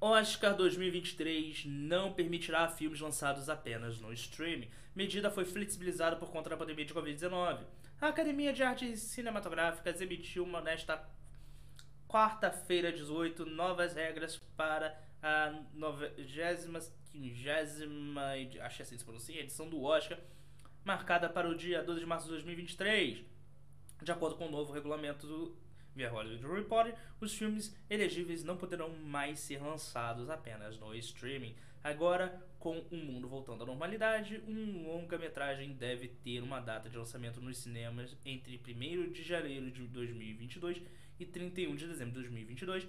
Oscar 2023 não permitirá filmes lançados apenas no streaming. Medida foi flexibilizada por conta da pandemia de Covid-19. A Academia de Artes Cinematográficas emitiu nesta quarta-feira, 18, novas regras para a 90, 50, acho assim se pronuncia, edição do Oscar, marcada para o dia 12 de março de 2023. De acordo com o novo regulamento do via Hollywood Reporter, os filmes elegíveis não poderão mais ser lançados apenas no streaming. Agora, com o mundo voltando à normalidade, um longa-metragem deve ter uma data de lançamento nos cinemas entre 1 de janeiro de 2022 e 31 de dezembro de 2022,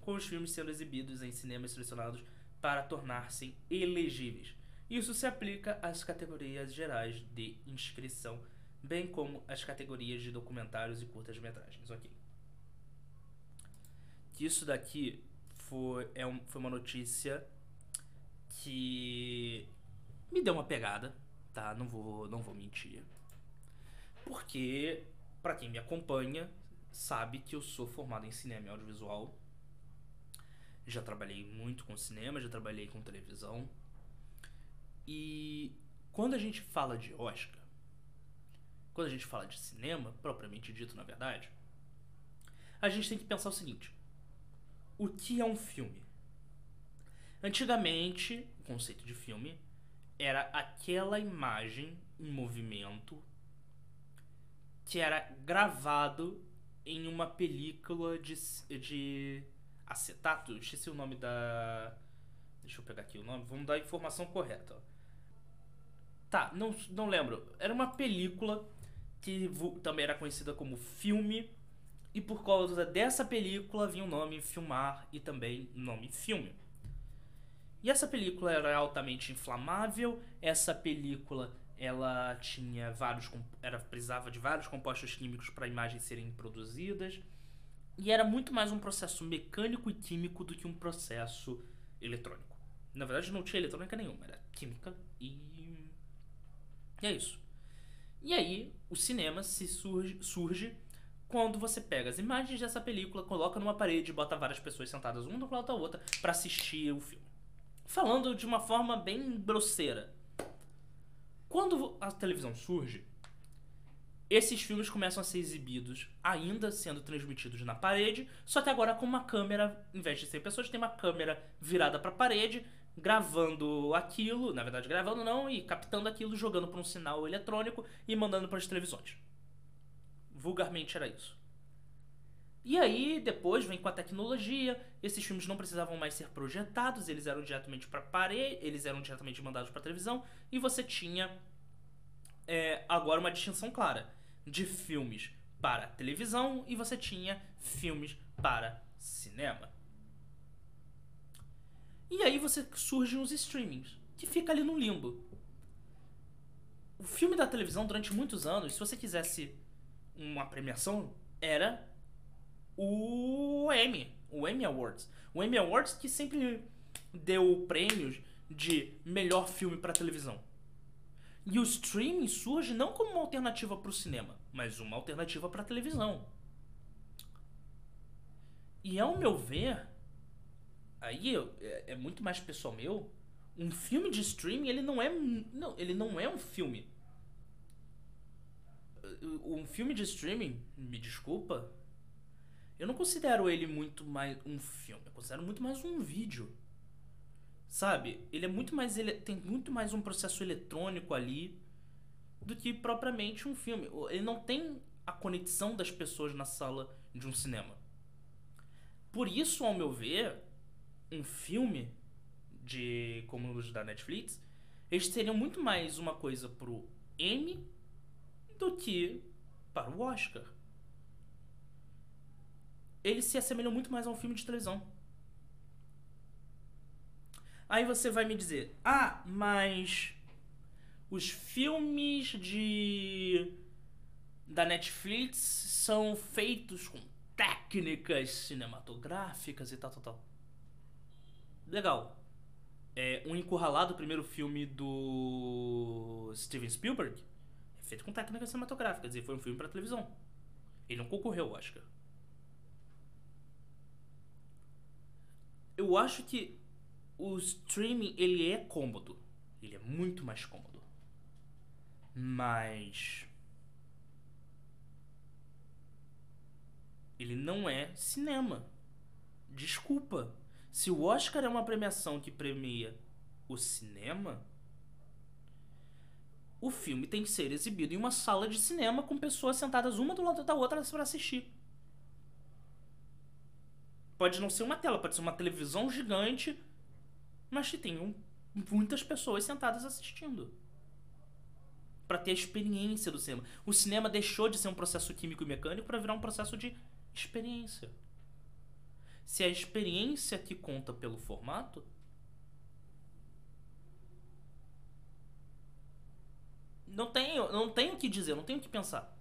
com os filmes sendo exibidos em cinemas selecionados para tornar-se elegíveis. Isso se aplica às categorias gerais de inscrição, bem como às categorias de documentários e curtas-metragens. Ok. Isso daqui foi, é um, foi uma notícia que me deu uma pegada, tá? Não vou, não vou mentir. Porque, para quem me acompanha, sabe que eu sou formado em cinema e audiovisual. Já trabalhei muito com cinema, já trabalhei com televisão. E quando a gente fala de Oscar, quando a gente fala de cinema, propriamente dito, na verdade, a gente tem que pensar o seguinte: o que é um filme? Antigamente, o conceito de filme era aquela imagem em movimento que era gravado em uma película de, de acetato. Esqueci o nome da. Deixa eu pegar aqui o nome. Vamos dar a informação correta. Tá, não, não lembro. Era uma película que também era conhecida como filme. E por causa dessa película vinha o nome filmar e também nome filme. E essa película era altamente inflamável. Essa película ela tinha vários era precisava de vários compostos químicos para imagens serem produzidas e era muito mais um processo mecânico e químico do que um processo eletrônico. Na verdade não tinha eletrônica nenhuma, era química e e é isso. E aí o cinema se surge, surge quando você pega as imagens dessa película, coloca numa parede e bota várias pessoas sentadas uma do lado da outra para assistir o filme. Falando de uma forma bem grosseira, quando a televisão surge, esses filmes começam a ser exibidos, ainda sendo transmitidos na parede, só que agora com uma câmera, em vez de 100 pessoas, tem uma câmera virada para a parede, gravando aquilo, na verdade gravando não, e captando aquilo, jogando para um sinal eletrônico e mandando para as televisões. Vulgarmente era isso. E aí, depois vem com a tecnologia, esses filmes não precisavam mais ser projetados, eles eram diretamente para parede, eles eram diretamente mandados para televisão, e você tinha é, agora uma distinção clara de filmes para televisão e você tinha filmes para cinema. E aí você surgem os streamings, que fica ali no limbo. O filme da televisão, durante muitos anos, se você quisesse uma premiação, era o Emmy, o Emmy Awards. O Emmy Awards que sempre deu prêmios de melhor filme para televisão. E o streaming surge não como uma alternativa para o cinema, mas uma alternativa para a televisão. E ao meu ver, aí é, é muito mais pessoal meu, um filme de streaming ele não é não, ele não é um filme. Um filme de streaming, me desculpa, eu não considero ele muito mais um filme, eu considero muito mais um vídeo. Sabe? Ele é muito mais ele tem muito mais um processo eletrônico ali do que propriamente um filme. Ele não tem a conexão das pessoas na sala de um cinema. Por isso, ao meu ver, um filme de como os da Netflix, eles seriam muito mais uma coisa pro Emmy do que para o Oscar eles se assemelham muito mais a um filme de televisão. Aí você vai me dizer: "Ah, mas os filmes de da Netflix são feitos com técnicas cinematográficas e tal, tal, tal". Legal. É um encurralado, o primeiro filme do Steven Spielberg, feito com técnicas cinematográficas e foi um filme para televisão. Ele não concorreu ao Oscar. Eu acho que o streaming ele é cômodo. Ele é muito mais cômodo. Mas ele não é cinema. Desculpa. Se o Oscar é uma premiação que premia o cinema, o filme tem que ser exibido em uma sala de cinema com pessoas sentadas uma do lado da outra para assistir. Pode não ser uma tela, pode ser uma televisão gigante, mas que tenham muitas pessoas sentadas assistindo. Para ter a experiência do cinema. O cinema deixou de ser um processo químico e mecânico para virar um processo de experiência. Se a experiência que conta pelo formato, não tenho, não tenho o que dizer, não tenho o que pensar.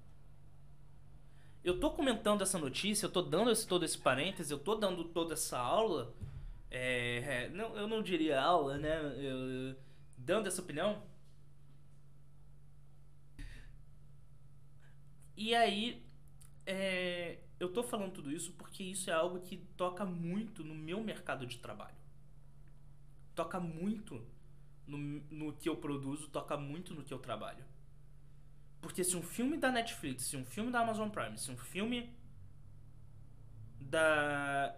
Eu tô comentando essa notícia, eu tô dando esse, todo esse parêntese, eu tô dando toda essa aula. É, é, não, eu não diria aula, né? Eu, dando essa opinião. E aí, é, eu tô falando tudo isso porque isso é algo que toca muito no meu mercado de trabalho. Toca muito no, no que eu produzo, toca muito no que eu trabalho. Porque se um filme da Netflix, se um filme da Amazon Prime, se um filme da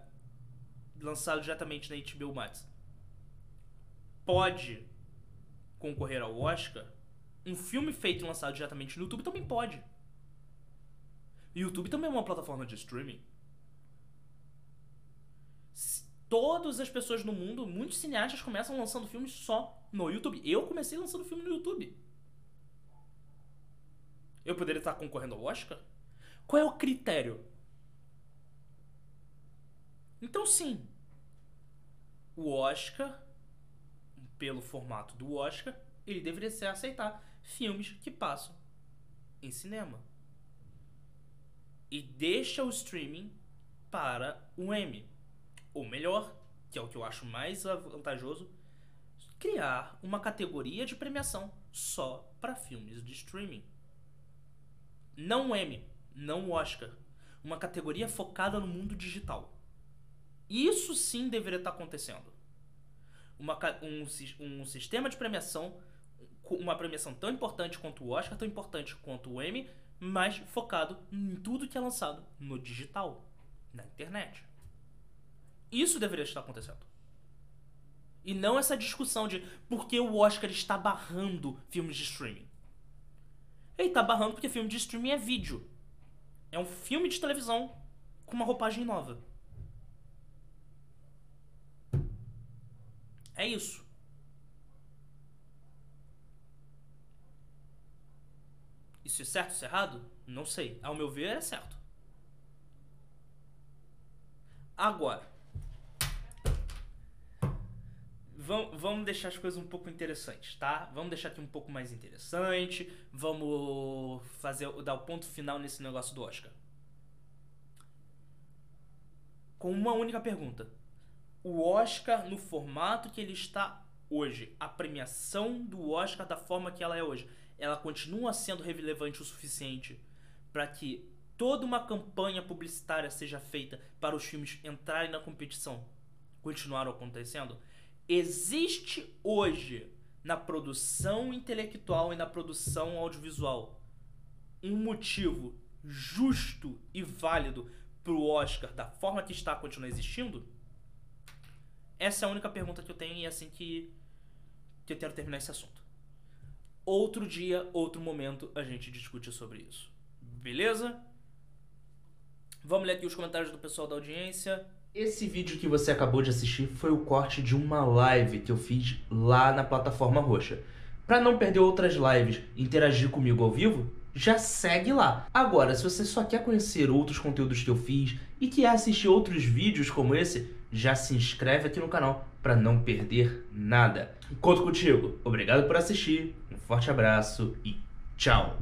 lançado diretamente na HBO Max pode concorrer ao Oscar, um filme feito e lançado diretamente no YouTube também pode. YouTube também é uma plataforma de streaming. Todas as pessoas no mundo, muitos cineastas começam lançando filmes só no YouTube. Eu comecei lançando filme no YouTube. Eu poderia estar concorrendo ao Oscar? Qual é o critério? Então, sim, o Oscar, pelo formato do Oscar, ele deveria ser aceitar filmes que passam em cinema e deixa o streaming para o M. Ou melhor, que é o que eu acho mais vantajoso, criar uma categoria de premiação só para filmes de streaming. Não o M, não o Oscar. Uma categoria focada no mundo digital. Isso sim deveria estar acontecendo. Uma, um, um sistema de premiação, uma premiação tão importante quanto o Oscar, tão importante quanto o Emmy, mas focado em tudo que é lançado no digital, na internet. Isso deveria estar acontecendo. E não essa discussão de por que o Oscar está barrando filmes de streaming. Ele está barrando porque filme de streaming é vídeo. É um filme de televisão com uma roupagem nova. É isso. Isso é certo, isso é errado? Não sei. Ao meu ver, é certo. Agora, vamos deixar as coisas um pouco interessantes, tá? Vamos deixar aqui um pouco mais interessante. Vamos fazer dar o ponto final nesse negócio do Oscar. Com uma única pergunta. O Oscar no formato que ele está hoje, a premiação do Oscar da forma que ela é hoje, ela continua sendo relevante o suficiente para que toda uma campanha publicitária seja feita para os filmes entrarem na competição, continuar acontecendo? Existe hoje na produção intelectual e na produção audiovisual um motivo justo e válido para o Oscar da forma que está continuar existindo? Essa é a única pergunta que eu tenho e é assim que, que eu quero terminar esse assunto. Outro dia, outro momento, a gente discute sobre isso. Beleza? Vamos ler aqui os comentários do pessoal da audiência. Esse vídeo que você acabou de assistir foi o corte de uma live que eu fiz lá na plataforma roxa. Para não perder outras lives e interagir comigo ao vivo, já segue lá. Agora, se você só quer conhecer outros conteúdos que eu fiz e quer assistir outros vídeos como esse, já se inscreve aqui no canal para não perder nada. Conto contigo. Obrigado por assistir, um forte abraço e tchau!